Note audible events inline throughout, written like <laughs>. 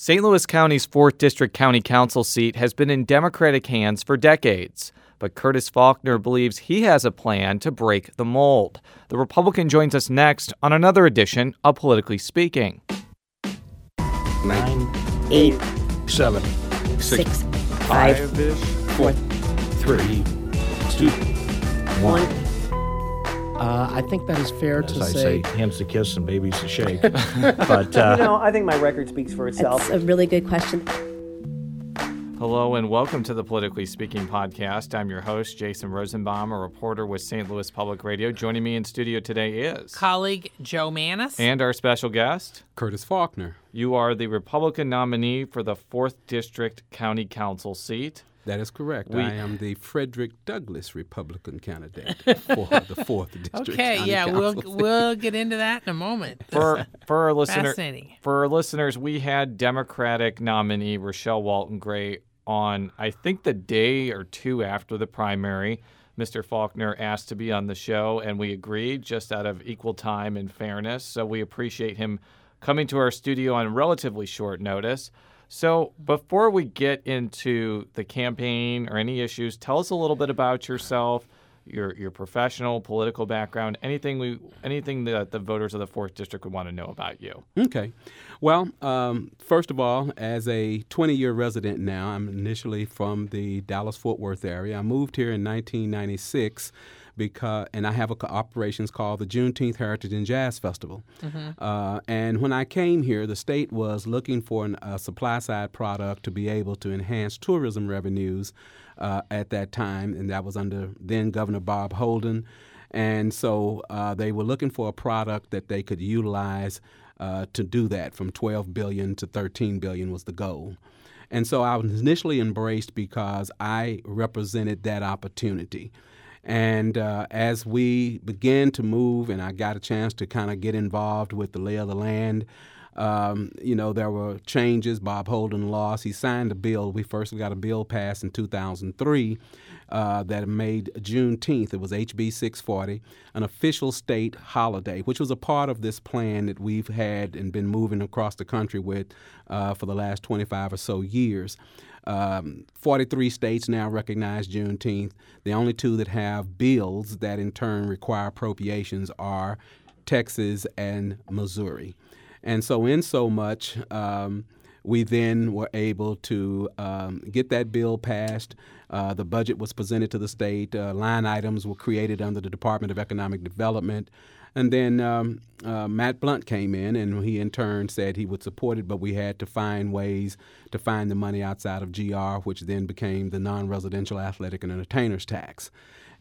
St. Louis County's 4th District County Council seat has been in Democratic hands for decades, but Curtis Faulkner believes he has a plan to break the mold. The Republican joins us next on another edition of Politically Speaking. Nine, eight, seven, six, five, four, three, two. one. Uh, I think that is fair As to I say. say, hands to kiss and babies to shake. <laughs> but uh, You know, I think my record speaks for itself. That's a really good question. Hello and welcome to the Politically Speaking podcast. I'm your host, Jason Rosenbaum, a reporter with St. Louis Public Radio. Joining me in studio today is. colleague Jo Mannies. And our special guest. Curtis Faulkner. You are the Republican nominee for the 4th District County Council seat. That is correct. We- I am the Frederick Douglass Republican candidate <laughs> for the fourth district. okay, County yeah, we'll we'll get into that in a moment. For for our listener, for our listeners, we had Democratic nominee Rochelle Walton Gray on. I think the day or two after the primary, Mr. Faulkner asked to be on the show, and we agreed just out of equal time and fairness. So we appreciate him coming to our studio on relatively short notice. So before we get into the campaign or any issues, tell us a little bit about yourself. Your, your professional political background anything we anything that the voters of the fourth district would want to know about you Okay. Well, um, first of all, as a 20 year resident now, I'm initially from the Dallas Fort Worth area. I moved here in 1996 because, and I have a operations called the Juneteenth Heritage and Jazz Festival. Uh, and when I came here, the state was looking for an, a supply side product to be able to enhance tourism revenues uh, at that time, and that was under then Governor Bob Holden. And so uh, they were looking for a product that they could utilize uh, to do that. From 12 billion to 13 billion was the goal. And so I was initially embraced because I represented that opportunity. And uh, as we began to move, and I got a chance to kind of get involved with the lay of the land, um, you know, there were changes. Bob Holden lost. He signed a bill. We first got a bill passed in 2003 uh, that made Juneteenth, it was HB 640, an official state holiday, which was a part of this plan that we've had and been moving across the country with uh, for the last 25 or so years. Um, 43 states now recognize Juneteenth. The only two that have bills that in turn require appropriations are Texas and Missouri. And so, in so much, um, we then were able to um, get that bill passed. Uh, the budget was presented to the state. Uh, line items were created under the Department of Economic Development. And then um, uh, Matt Blunt came in, and he in turn said he would support it, but we had to find ways to find the money outside of GR, which then became the non residential athletic and entertainers tax.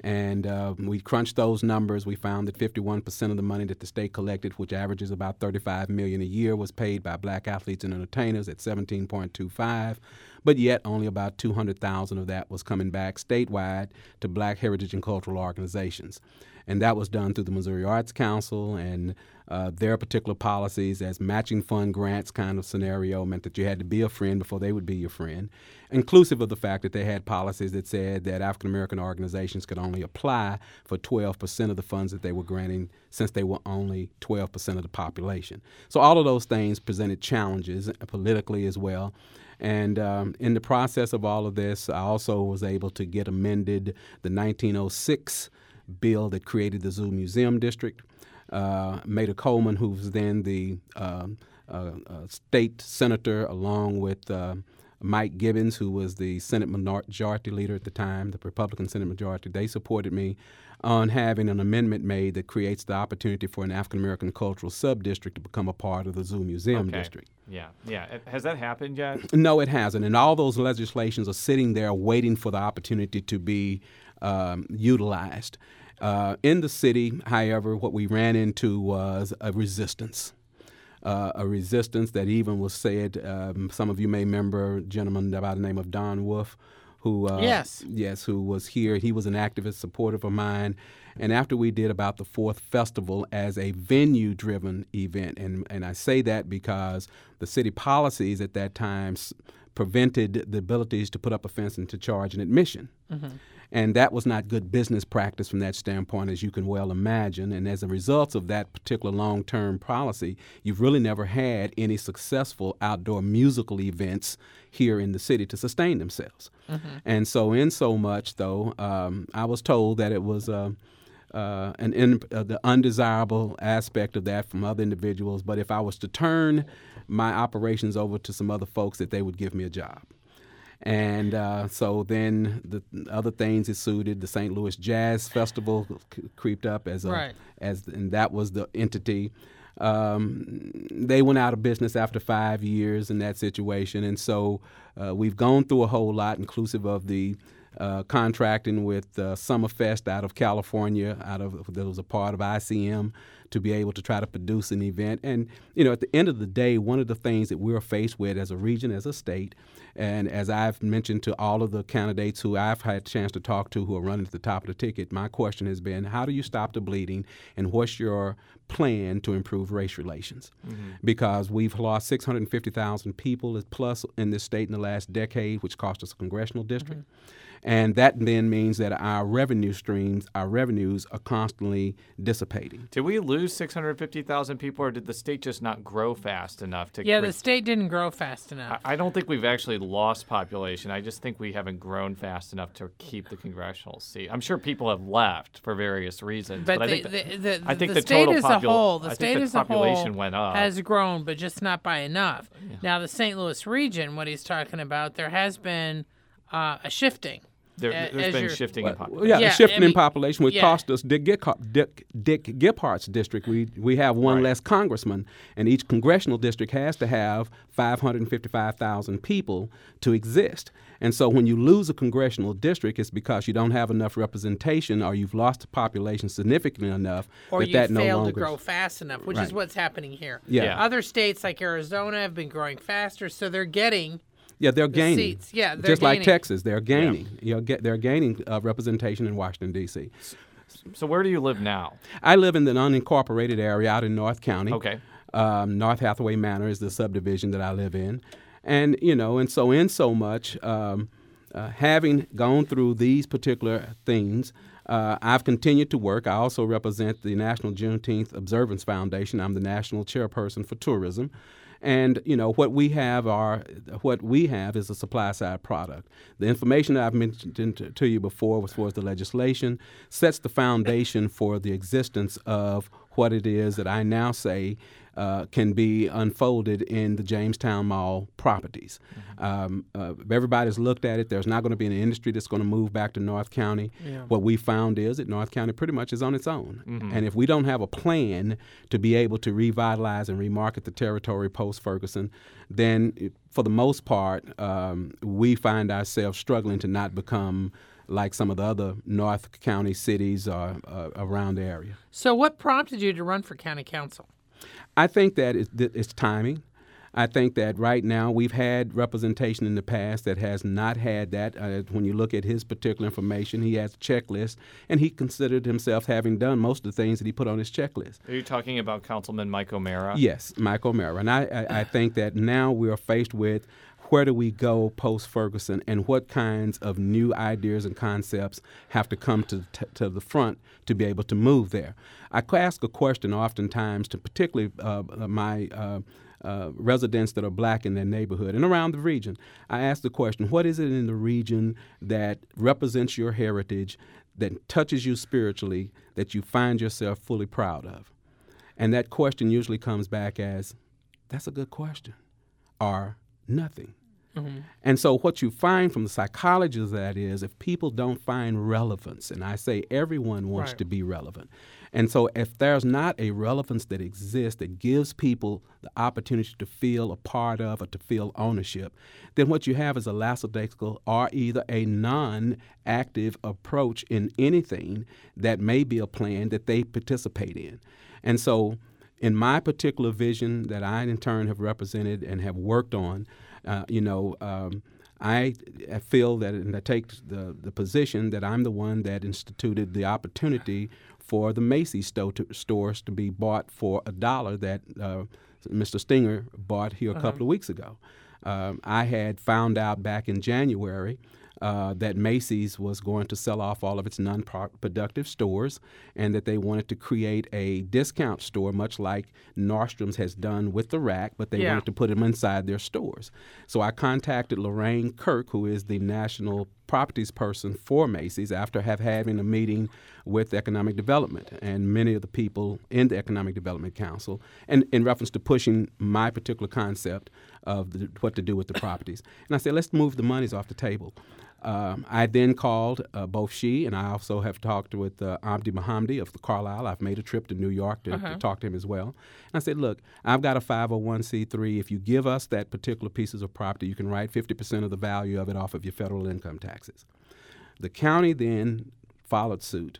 And uh, we crunched those numbers. We found that 51% of the money that the state collected, which averages about 35 million a year, was paid by black athletes and entertainers at 17.25. But yet, only about 200,000 of that was coming back statewide to black heritage and cultural organizations. And that was done through the Missouri Arts Council and uh, their particular policies as matching fund grants kind of scenario meant that you had to be a friend before they would be your friend, inclusive of the fact that they had policies that said that African American organizations could only apply for 12% of the funds that they were granting since they were only 12% of the population. So all of those things presented challenges politically as well. And um, in the process of all of this, I also was able to get amended the 1906 bill that created the Zoo Museum District. Uh, Maida Coleman, who was then the um, uh, uh, state senator, along with uh, Mike Gibbons, who was the Senate Majority Leader at the time, the Republican Senate Majority, they supported me on having an amendment made that creates the opportunity for an African American cultural subdistrict to become a part of the Zoo Museum Okay. District. yeah yeah has that happened yet No, it hasn't. And all those legislations are sitting there waiting for the opportunity to be um, utilized. Uh, in the city, however, what we ran into was a resistance. Uh, a resistance that even was said. Um, some of you may remember a gentleman by the name of Don Wolff, who uh, Yes. yes, who was here. He was an activist, supporter of mine. And after we did about the fourth festival as a venue-driven event, and and I say that because the city policies at that time s- prevented the abilities to put up a fence and to charge an admission. And that was not good business practice from that standpoint, as you can well imagine. And as a result of that particular long term policy, you've really never had any successful outdoor musical events here in the city to sustain themselves. And so, in so much, though, um, I was told that it was. Uh, uh, an in, uh, the undesirable aspect of that from other individuals. But if I was to turn my operations over to some other folks, that they would give me a job. And uh, so then the other things ensued. The St. Louis Jazz Festival c- creeped up as a Right. as and that was the entity. Um, they went out of business after five years in that situation, and so uh, we've gone through a whole lot, inclusive of the uh, contracting with uh, Summerfest out of California, out of that was a part of ICM, to be able to try to produce an event. And you know, at the end of the day, one of the things that we're faced with as a region, as a state, and as I've mentioned to all of the candidates who I've had a chance to talk to who are running at the top of the ticket, my question has been, how do you stop the bleeding, and what's your plan to improve race relations? Mm-hmm. Because we've lost 650,000 people plus in this state in the last decade, which cost us a congressional district. Mm-hmm. And that then means that our revenue streams, our revenues are constantly dissipating. Did we lose 650,000 people, or did the state just not grow fast enough to? Yeah, cre- the state didn't grow fast enough. I I don't think we've actually lost population. I just think we haven't grown fast enough to keep the congressional seat. I'm sure people have left for various reasons, but, But, I think the, the, the, I think the the state total as popul- a whole, the I state think the as a population whole went up. has grown, but just not by enough. Now, the St. Louis region, what he's talking about, there has been uh, a shifting. there, a- has been you're- shifting in population. yeah, Yeah, the shifting I mean, in population would yeah. cost us Dick, Gephardt, Dick, Dick Gephardt's district. We we have one Right. less congressman, and each congressional district has to have 555,000 people to exist. And so, when you lose a congressional district, it's because you don't have enough representation, or you've lost the population significantly enough Or that you that no failed longer. to grow fast enough, which is what's happening here. Yeah. Yeah. Other states like Arizona have been growing faster, so they're getting Yeah, they're gaining. seats. Yeah, they're just like. Texas, they're gaining. You know, get, they're gaining uh, representation in Washington D.C. So where do you live now? I live in an unincorporated area out in North County. Okay. Um, North Hathaway Manor is the subdivision that I live in, and you know, and so in so much, um, uh, having gone through these particular things, uh, I've continued to work. I also represent the National Juneteenth Observance Foundation. I'm the national chairperson for tourism. And you know what we have are what we have is a supply side product. The information that I've mentioned to, to you before, as far as the legislation, sets the foundation for the existence of what it is that I now say uh, can be unfolded in the Jamestown Mall properties. Um, uh, everybody's looked at it. There's not going to be an industry that's going to move back to North County. What we found is that North County pretty much is on its own. And if we don't have a plan to be able to revitalize and remarket the territory post Ferguson, then it, for the most part, um, we find ourselves struggling to not become like some of the other North County cities uh, uh, around the area. So, what prompted you to run for county council? I think that it's, timing. I think that right now we've had representation in the past that has not had that. Uh, when you look at his particular information, he has a checklist, and he considered himself having done most of the things that he put on his checklist. Are you talking about Councilman Mike O'Mara? Yes, Mike O'Mara. And I, I, I think that now we are faced with where do we go post Ferguson and what kinds of new ideas and concepts have to come to, t- to the front to be able to move there. I ask a question oftentimes to particularly uh, my uh, uh, residents that are black in their neighborhood and around the region. I ask the question what is it in the region that represents your heritage, that touches you spiritually, that you find yourself fully proud of? And that question usually comes back as, that's a good question, or nothing. Mm-hmm. And so, what you find from the psychology of that is if people don't find relevance, and I say everyone wants Right. to be relevant. And so, if there's not a relevance that exists that gives people the opportunity to feel a part of or to feel ownership, then what you have is a lackadaisical or either a non active approach in anything that may be a plan that they participate in. And so, in my particular vision that I, in turn, have represented and have worked on, uh, you know, um, I I feel that, and I take the, the position that I'm the one that instituted the opportunity for the Macy's sto- to, stores to be bought for a dollar that uh, Mr. Stenger bought here a couple of weeks ago. Um, I had found out back in January uh, that Macy's was going to sell off all of its non productive stores and that they wanted to create a discount store, much like Nordstrom's has done with the rack, but they Yeah. wanted to put them inside their stores. So I contacted Lorraine Kirk, who is the national properties person for Macy's, after have having a meeting with economic development and many of the people in the Economic Development Council, and in reference to pushing my particular concept of the, what to do with the properties. And I said, let's move the monies off the table. Um, I then called uh, both she and I also have talked with uh, Abdi Mohamdi of the Carlisle. I've made a trip to New York to, to talk to him as well. And I said, look, I've got a 501c3. If you give us that particular pieces of property, you can write 50% of the value of it off of your federal income taxes. The county then followed suit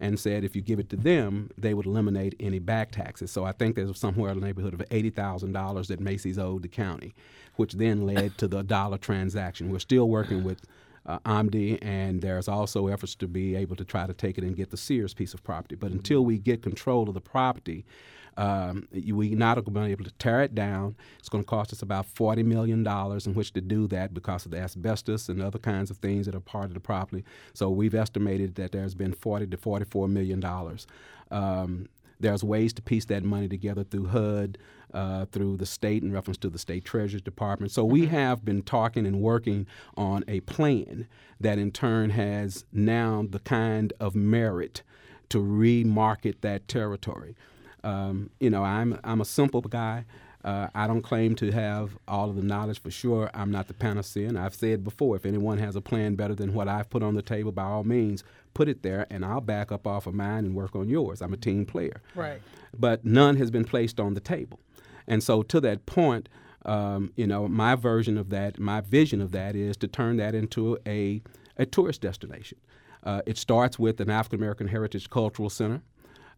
and said if you give it to them, they would eliminate any back taxes. So I think there's somewhere in the neighborhood of $80,000 that Macy's owed the county, which then led to the dollar transaction. We're still working with uh, Amdi, and there's also efforts to be able to try to take it and get the Sears piece of property. But until we get control of the property, um, you- we not going to be able to tear it down. It's going to cost us about forty million dollars in which to do that because of the asbestos and other kinds of things that are part of the property. So we've estimated that there's been forty to forty-four million dollars. Um, there's ways to piece that money together through HUD, uh, through the state in reference to the state treasurer's department. So we have been talking and working on a plan that in turn has now the kind of merit to remarket that territory. Um, you know, I'm I'm a simple guy. Uh, I don't claim to have all of the knowledge for sure. I'm not the panacea. And I've said before, if anyone has a plan better than what I've put on the table, by all means, put it there, and I'll back up off of mine and work on yours. I'm a team player Right. but none has been placed on the table. And so, to that point, um, you know, my version of that, my vision of that is to turn that into a, a tourist destination. Uh, it starts with an African American Heritage Cultural Center.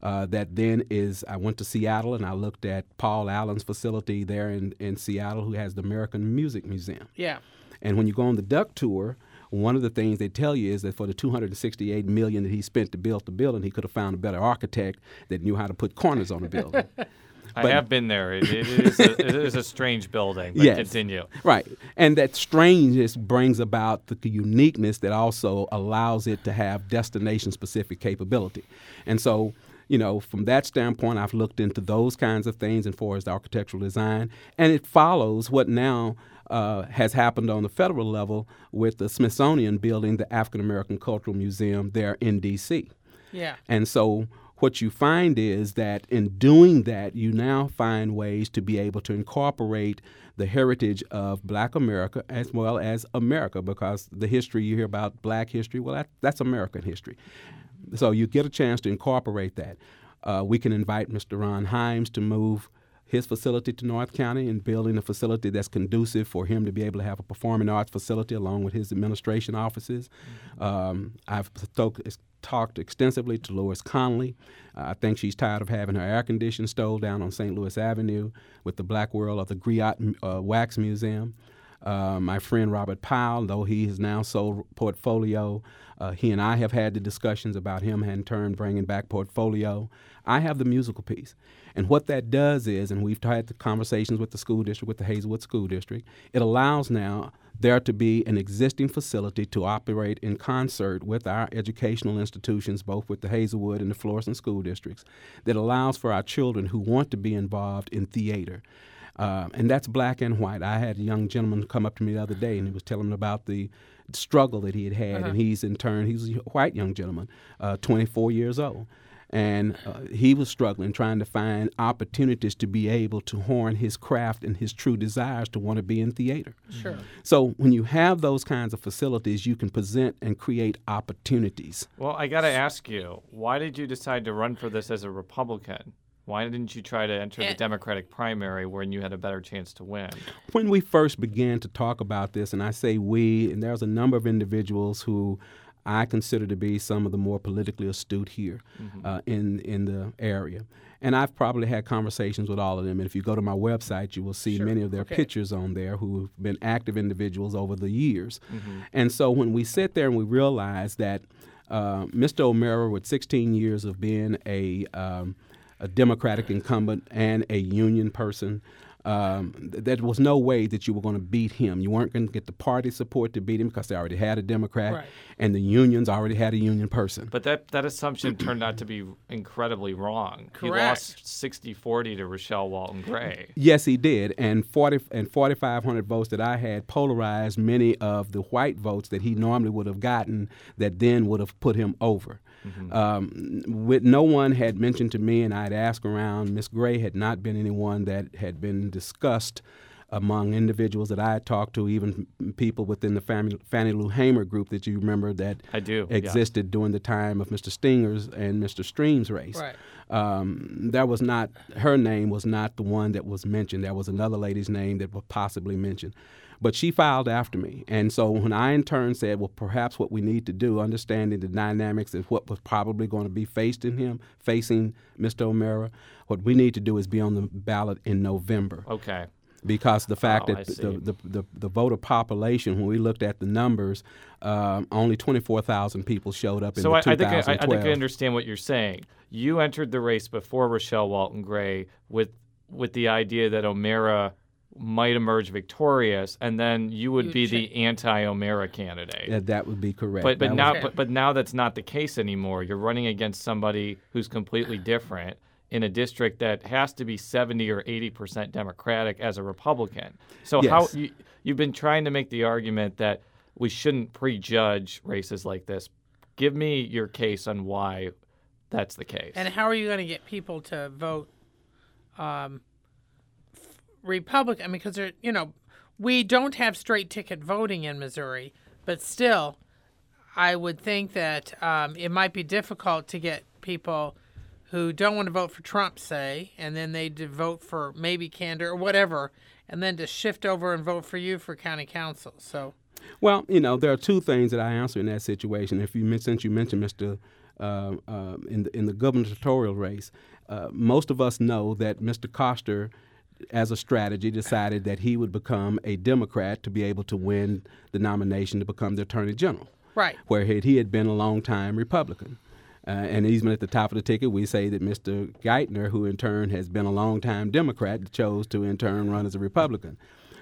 Uh, that then is, I went to Seattle and I looked at Paul Allen's facility there in, in Seattle, who has the American Music Museum. Yeah. And when you go on the duck tour, one of the things they tell you is that for the 268 million that he spent to build the building, he could have found a better architect that knew how to put corners on the building. <laughs> I But- have been there. It, it, is a, it is a strange building. But Yes. continue. right. And that strangeness brings about the uniqueness that also allows it to have destination specific capability. And so, you know, from that standpoint, I've looked into those kinds of things as far as the architectural design. And it follows what now uh, has happened on the federal level with the Smithsonian building the African American Cultural Museum there in D.C. Yeah. And so what you find is that in doing that, you now find ways to be able to incorporate the heritage of black America as well as America, because the history you hear about black history, well, that, that's American history. So you get a chance to incorporate that. Uh, we can invite Mr. Ron Himes to move his facility to North County and building a facility that's conducive for him to be able to have a performing arts facility along with his administration offices. Um, I've spoke, talked extensively to Lois Conley. Uh, I think she's tired of having her air conditioning stole down on St. Louis Avenue with the Black World of the Griot uh, Wax Museum. Uh, my friend Robert Powell, though he has now sold portfolio, uh, he and I have had the discussions about him in turn bringing back portfolio. I have the musical piece. And what that does is, and we've had the conversations with the school district, with the Hazelwood School District, it allows now there to be an existing facility to operate in concert with our educational institutions, both with the Hazelwood and the Florissant school districts, that allows for our children who want to be involved in theater. Uh, and that's black and white. I had a young gentleman come up to me the other day, and he was telling me about the struggle that he had had, and he's in turn he's a white young gentleman, uh, 24 years old, and uh, he was struggling trying to find opportunities to be able to horn his craft and his true desires to want to be in theater. Sure. So when you have those kinds of facilities, you can present and create opportunities. Well, I got to ask you, why did you decide to run for this as a Republican? Why didn't you try to enter the Democratic primary when you had a better chance to win? when we first began to talk about this, and I say we, and there's a number of individuals who I consider to be some of the more politically astute here uh, in in the area. And I've probably had conversations with all of them. And if you go to my website, you will see many of their Okay. pictures on there who have been active individuals over the years. And so when we sit there and we realize that uh, Mr. O'Mara, with 16 years of being a um, a Democratic incumbent and a union person, Um, th- there was no way that you were going to beat him. You weren't going to get the party support to beat him because they already had a Democrat, Right. and the unions already had a union person. But that, that assumption turned out to be incredibly wrong. He lost 60 40 to Rochelle Walton Gray. Yes, he did, and forty and forty five hundred votes that I had polarized many of the white votes that he normally would have gotten. That then would have put him over. Um, with no one had mentioned to me, and I'd asked around. Miss Gray had not been anyone that had been discussed among individuals that I had talked to, even people within the family, Fannie Lou Hamer group that you remember that I do, yeah. existed during the time of Mr. Stenger's and Mr. Stream's race Right. um, that was not her name was not the one that was mentioned. There was another lady's name that was possibly mentioned, but she filed after me. And so when I in turn said, well, perhaps what we need to do, understanding the dynamics of what was probably going to be faced in him, facing Mr. O'Mara, what we need to do is be on the ballot in November Okay. because the fact Oh, that the, the, the, the voter population, when we looked at the numbers, um, only 24,000 people showed up in So the I, I think I, I think I understand what you're saying. You entered the race before Rochelle Walton Gray with with the idea that O'Mara might emerge victorious, and then you would You be cha- the anti-O'Mara candidate. Yeah, that would be correct. But but That now was- but, but now that's not the case anymore. You're running against somebody who's completely different in a district that has to be 70 or 80 percent Democratic as a Republican. So how you, you've been trying to make the argument that we shouldn't prejudge races like this. Give me your case on why that's the case. And how are you going to get people to vote um, f- Republican? Because they're you know, we don't have straight ticket voting in Missouri, but still, I would think that um, it might be difficult to get people who don't want to vote for Trump, say, and then they vote for maybe Kander or whatever, and then to shift over and vote for you for county council. So. Well, you know, there are two things that I answer in that situation. If you since you mentioned Mr. Uh, uh, in the in the gubernatorial race, uh, most of us know that Mr. Koster, as a strategy, decided that he would become a Democrat to be able to win the nomination to become the Attorney General. Right. Where he had been a long time Republican. Uh, and even at the top of the ticket, we say that Mr. Geithner, who in turn has been a long time Democrat, chose to in turn run as a Republican.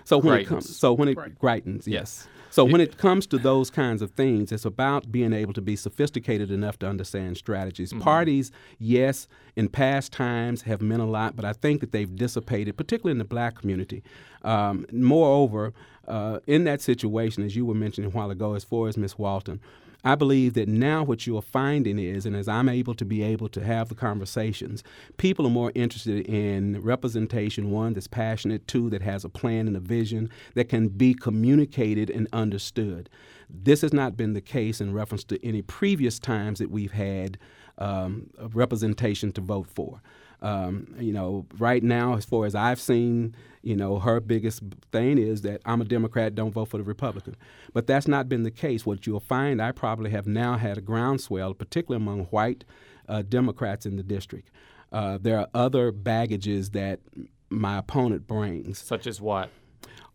So when it Greitens. comes, so when it Greitens, yes. So when it comes to those kinds of things, it's about being able to be sophisticated enough to understand strategies. Parties, yes, in past times have meant a lot, but I think that they've dissipated, particularly in the black community. Um, moreover, uh, in that situation, as you were mentioning a while ago, as far as Miss Walton, I believe that now what you are finding is, and as I'm able to be able to have the conversations, people are more interested in representation, one, that's passionate, two, that has a plan and a vision that can be communicated and understood. This has not been the case in reference to any previous times that we've had um, representation to vote for. Um, you know, right now, as far as I've seen, you know, her biggest thing is that I'm a Democrat, don't vote for the Republican. But that's not been the case. What you'll find, I probably have now had a groundswell, particularly among white uh, Democrats in the district. Uh, there are other baggages that my opponent brings. Such as what?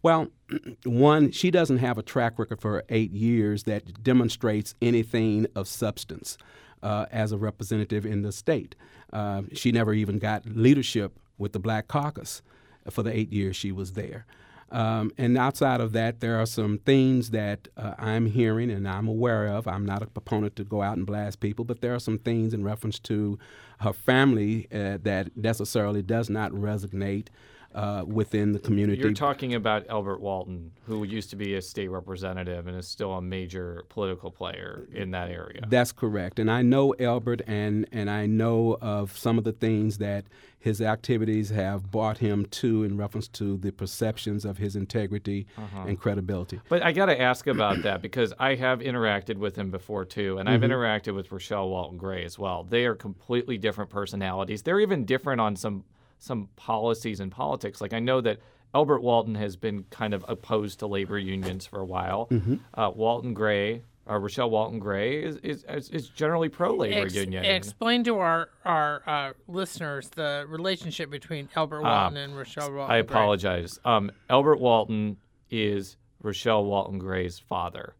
Well, <clears throat> one, she doesn't have a track record for eight years that demonstrates anything of substance uh, as a representative in the state. Uh, she never even got leadership with the Black Caucus for the eight years she was there. Um, and outside of that, there are some things that uh, I'm hearing and I'm aware of. I'm not a proponent to go out and blast people, but there are some things in reference to her family uh, that necessarily does not resonate uh, within the community. You're talking about Albert Walton, who used to be a state representative and is still a major political player in that area. That's correct. And I know Albert and, and I know of some of the things that his activities have brought him to in reference to the perceptions of his integrity Uh-huh. and credibility. But I got to ask about that because I have interacted with him before too, and I've Mm-hmm. interacted with Rochelle Walton Gray as well. They are completely different personalities. They're even different on some some policies and politics. Like I know that Albert Walton has been kind of opposed to labor unions for a while. Mm-hmm. Uh, Walton Gray, uh, Rochelle Walton Gray, is is, is, is generally pro labor Ex- union. Explain to our our uh, listeners the relationship between Albert Walton and Rochelle Walton. Ah, I Gray. apologize. Um, Albert Walton is Rochelle Walton Gray's father.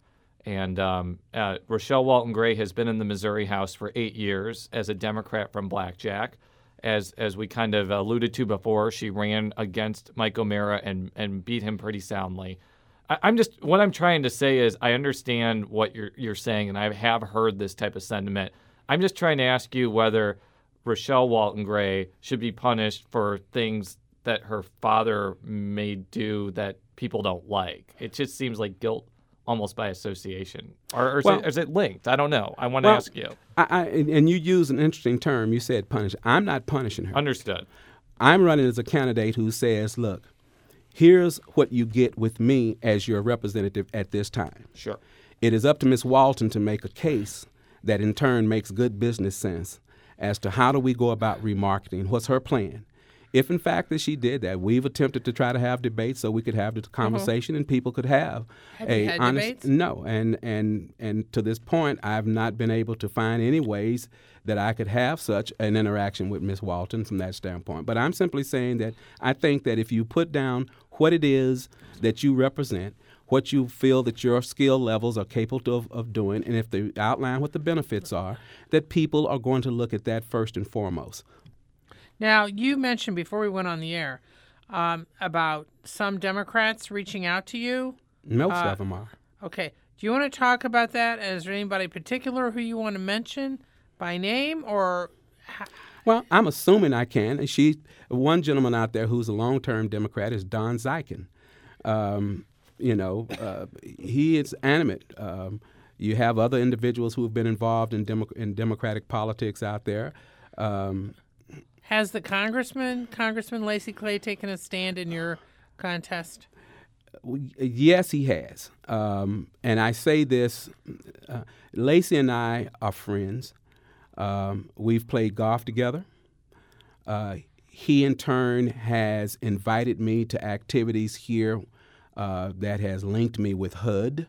And um, uh, Rochelle Walton Gray has been in the Missouri House for eight years as a Democrat from Blackjack. As as we kind of alluded to before, she ran against Mike O'Mara and and beat him pretty soundly. I, I'm just what I'm trying to say is I understand what you're you're saying, and I have heard this type of sentiment. I'm just trying to ask you whether Rochelle Walton Gray should be punished for things that her father may do that people don't like. It just seems like guilt almost by association. Or, or is, Well- it, is it linked? I don't know. I want to ask you. I, I, and and you use an interesting term. You said punish. I'm not punishing her. Understood. I'm running as a candidate who says, look, here's what you get with me as your representative at this time. Sure. It is up to Ms. Walton to make a case that in turn makes good business sense as to how do we go about remarketing. What's her plan? If in fact that she did that, we've attempted to try to have debates so we could have the mm-hmm. conversation and people could have, Have a you had honest debates? no. And and and to this point, I've not been able to find any ways that I could have such an interaction with Miss Walton from that standpoint. But I'm simply saying that I think that if you put down what it is that you represent, what you feel that your skill levels are capable of, of doing, and if they outline what the benefits are, that people are going to look at that first and foremost. Now, you mentioned before we went on the air um, about some Democrats reaching out to you. Most Uh, of them are. Okay. Do you want to talk about that? Is there anybody particular who you want to mention by name or Well, I'm assuming I can. And she, one gentleman out there who's a long-term Democrat is Don Zyken. Um, you know, uh, he is animate. Um, you have other individuals who have been involved in, Demo- in Democratic politics out there. Um, has the congressman, Congressman Lacy Clay, taken a stand in your contest? yes, he has. Um, and I say this uh, Lacey and I are friends. Um, we've played golf together. Uh, he, in turn, has invited me to activities here uh, that has linked me with HUD,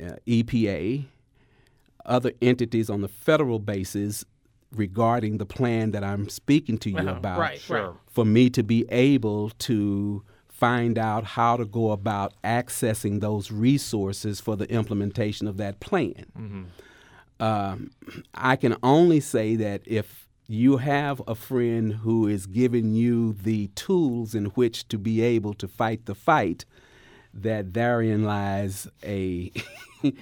uh, EPA, other entities on the federal basis regarding the plan that I'm speaking to you Uh-huh, about right, right. for me to be able to find out how to go about accessing those resources for the implementation of that plan. Um, I can only say that if you have a friend who is giving you the tools in which to be able to fight the fight, that therein lies a. <laughs>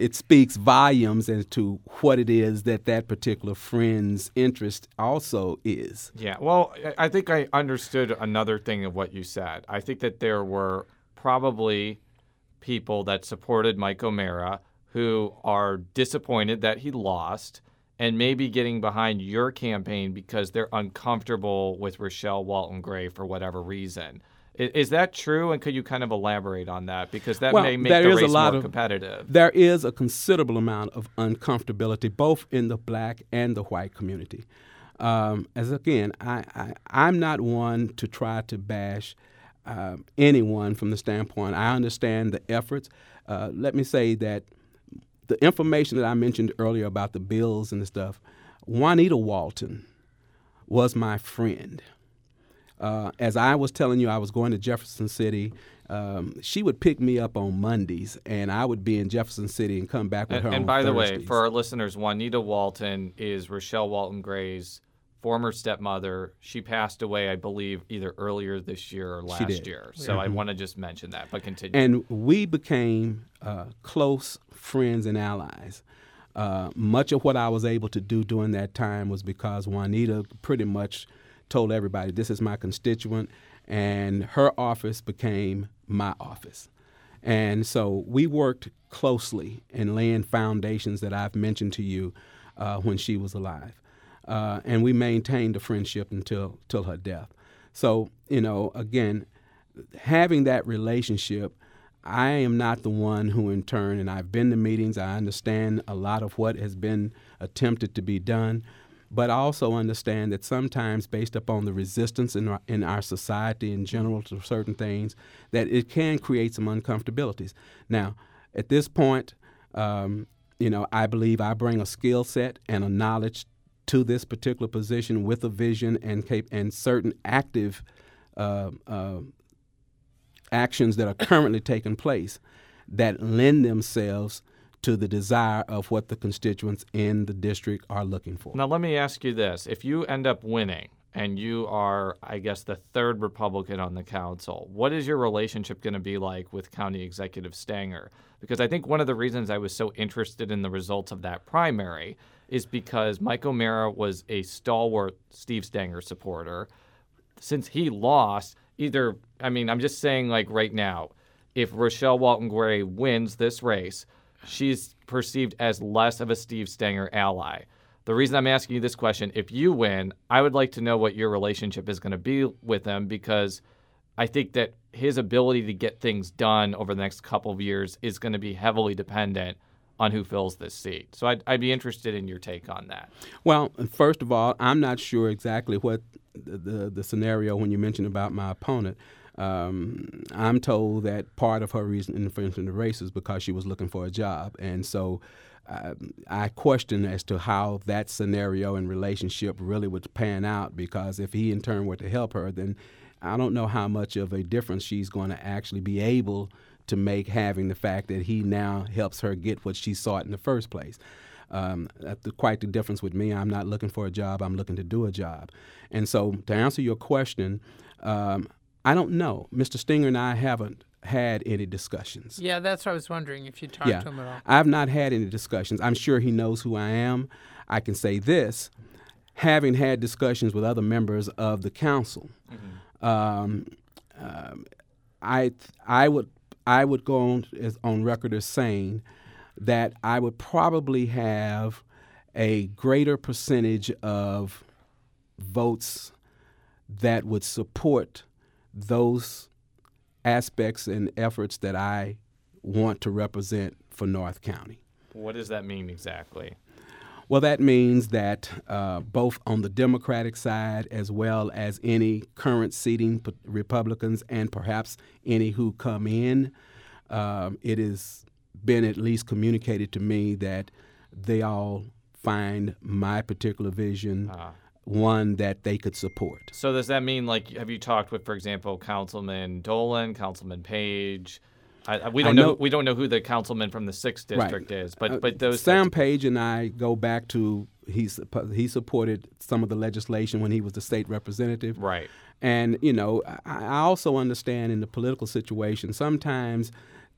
it speaks volumes as to what it is that that particular friend's interest also is. Yeah. Well, I think I understood another thing of what you said. I think that there were probably people that supported Mike O'Mara who are disappointed that he lost and maybe getting behind your campaign because they're uncomfortable with Rochelle Walton Gray for whatever reason. Is that true? And could you kind of elaborate on that? Because that Well, may make the race lot more of- competitive. There is a considerable amount of uncomfortability both in the black and the white community. Um, as again, I, I, I'm not one to try to bash um, anyone from the standpoint. I understand the efforts. Uh, let me say that the information that I mentioned earlier about the bills and the stuff, Juanita Walton was my friend. Uh, as I was telling you, I was going to Jefferson City. Um, she would pick me up on Mondays, and I would be in Jefferson City and come back with And, her. and by the way, for our listeners, Juanita Walton is Rochelle Walton Gray's former stepmother. She passed away, I believe, either earlier this year or last year. So I want to just mention that, but continue. and we became uh, close friends and allies. Uh, much of what I was able to do during that time was because Juanita pretty much told everybody, "This is my constituent," and her office became my office. And so we worked closely in laying foundations that I've mentioned to you uh, when she was alive. Uh, and we maintained a friendship until, till her death. So, you know, again, having that relationship, I am not the one who, in turn, and I've been to meetings, I understand a lot of what has been attempted to be done, but also understand that sometimes, based upon the resistance in our, in our society in general to certain things, that it can create some uncomfortabilities. Now, at this point, um, you know, I believe I bring a skill set and a knowledge to this particular position with a vision and cap- and certain active uh, uh, actions that are currently taking place that lend themselves to the desire of what the constituents in the district are looking for. Now, let me ask you this. If you end up winning and you are, I guess, the third Republican on the council, what is your relationship going to be like with County Executive Stenger? Because I think one of the reasons I was so interested in the results of that primary is because Mike O'Mara was a stalwart Steve Stenger supporter. Since he lost, either, I mean, I'm just saying, like right now, if Rochelle Walton Gray wins this race, she's perceived as less of a Steve Stenger ally. The reason I'm asking you this question, if you win, I would like to know what your relationship is going to be with him because I think that his ability to get things done over the next couple of years is going to be heavily dependent on who fills this seat. So I'd, I'd be interested in your take on that. Well, first of all, I'm not sure exactly what the, the, the scenario when you mentioned about my opponent. Um, I'm told that part of her reason for entering the race is because she was looking for a job, and so uh, I question as to how that scenario and relationship really would pan out. Because if he in turn were to help her, then I don't know how much of a difference she's going to actually be able to make having the fact that he now helps her get what she sought in the first place. Um, that's the, quite the difference with me. I'm not looking for a job. I'm looking to do a job. And so, to answer your question, um, I don't know. Mr. Stenger and I haven't had any discussions. Yeah, that's what I was wondering if you talked yeah, to him at all. I've not had any discussions. I'm sure he knows who I am. I can say this, having had discussions with other members of the council, um, um, I I would I would go on as, on record as saying that I would probably have a greater percentage of votes that would support those aspects and efforts that I want to represent for North County. What does that mean exactly? Well, that means that uh, both on the Democratic side as well as any current seating p- Republicans and perhaps any who come in, um, it has been at least communicated to me that they all find my particular vision Ah. One that they could support. So does that mean like have you talked with, for example, Councilman Dolan, Councilman Page? I, I, we don't know, know- we don't know who the councilman from the sixth district is, but Uh, but those Sam types- Page and I go back to he he supported some of the legislation when he was the state representative. right. And you know, I, I also understand in the political situation sometimes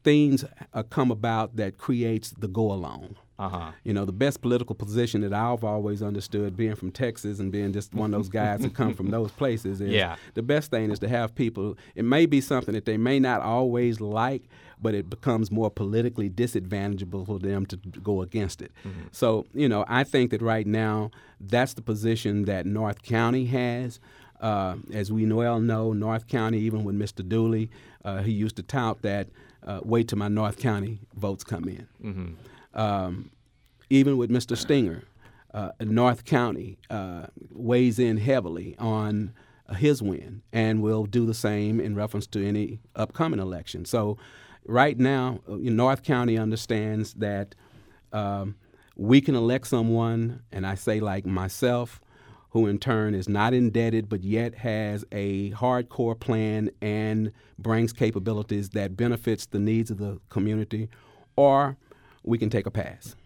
things uh, come about that creates the go along. Uh huh. You know, the best political position that I've always understood, being from Texas and being just one of those guys that come from <laughs> those places, is Yeah. the best thing is to have people. It may be something that they may not always like, but it becomes more politically disadvantageable for them to go against it. So, you know, I think that right now that's the position that North County has. Uh, as we well know, North County, even with Mr. Dooley, uh, he used to tout that, uh, wait till my North County votes come in um, even with Mr. Stenger, uh, North County uh, weighs in heavily on his win and will do the same in reference to any upcoming election. So, right now, uh, North County understands that um, we can elect someone, and I say like myself, who in turn is not indebted but yet has a hardcore plan and brings capabilities that benefits the needs of the community, or we can take a pass.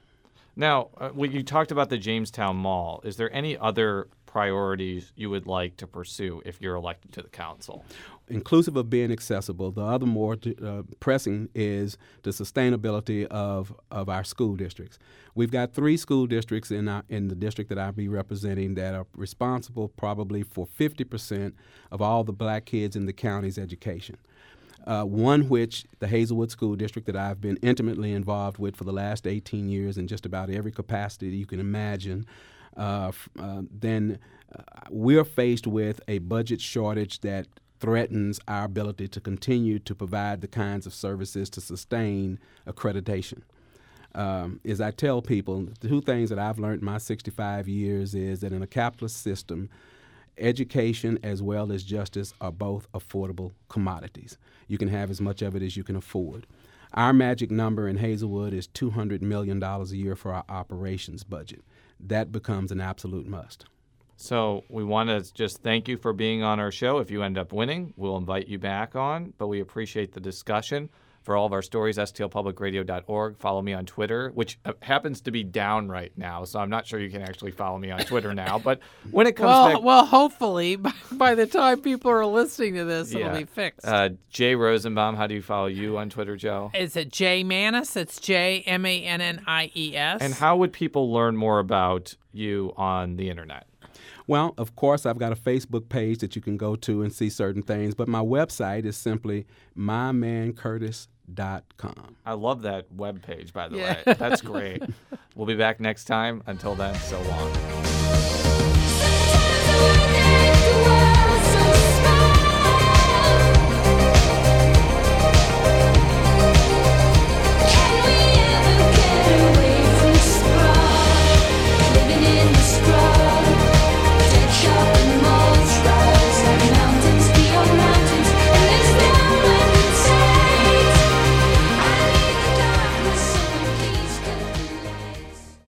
Now, uh, when you talked about the Jamestown Mall, is there any other priorities you would like to pursue if you're elected to the council? Inclusive of being accessible, the other more uh, pressing is the sustainability of, of our school districts. We've got three school districts in, our, in the district that I'll be representing that are responsible probably for 50% of all the black kids in the county's education. Uh, one which the Hazelwood School District that I've been intimately involved with for the last 18 years in just about every capacity you can imagine. Uh, uh, then uh, we're faced with a budget shortage that threatens our ability to continue to provide the kinds of services to sustain accreditation. Um, is I tell people the two things that I've learned in my 65 years is that in a capitalist system, education as well as justice are both affordable commodities. You can have as much of it as you can afford. Our magic number in Hazelwood is $200 million a year for our operations budget. That becomes an absolute must. So we want to just thank you for being on our show. If you end up winning, we'll invite you back on, but we appreciate the discussion. For all of our stories, stlpublicradio.org. Follow me on Twitter, which uh, happens to be down right now, so I'm not sure you can actually follow me on Twitter now. <laughs> But when it comes Well, back, well, hopefully by, <laughs> by the time people are listening to this, it'll be fixed. uh, Jay Rosenbaum, how do you follow you on Twitter, Joe? Is it J Mannies? It's J M A N N I E S. And how would people learn more about you on the internet? Well, of course, I've got a Facebook page that you can go to and see certain things, but my website is simply mymancurtis.com. I love that web page, by the Yeah. way. That's great. <laughs> we'll be back next time. Until then, so long.